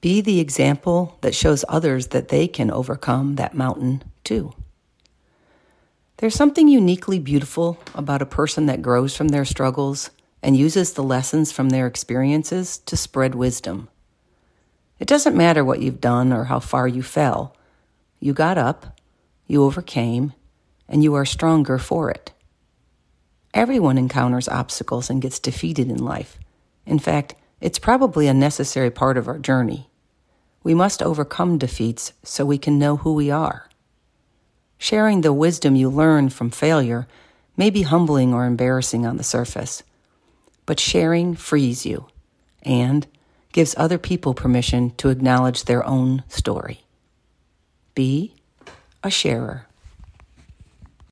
Be the example that shows others that they can overcome that mountain too. There's something uniquely beautiful about a person that grows from their struggles and uses the lessons from their experiences to spread wisdom. It doesn't matter what you've done or how far you fell. You got up, you overcame, and you are stronger for it. Everyone encounters obstacles and gets defeated in life. In fact, it's probably a necessary part of our journey. We must overcome defeats so we can know who we are. Sharing the wisdom you learn from failure may be humbling or embarrassing on the surface, but sharing frees you and gives other people permission to acknowledge their own story. Be a sharer.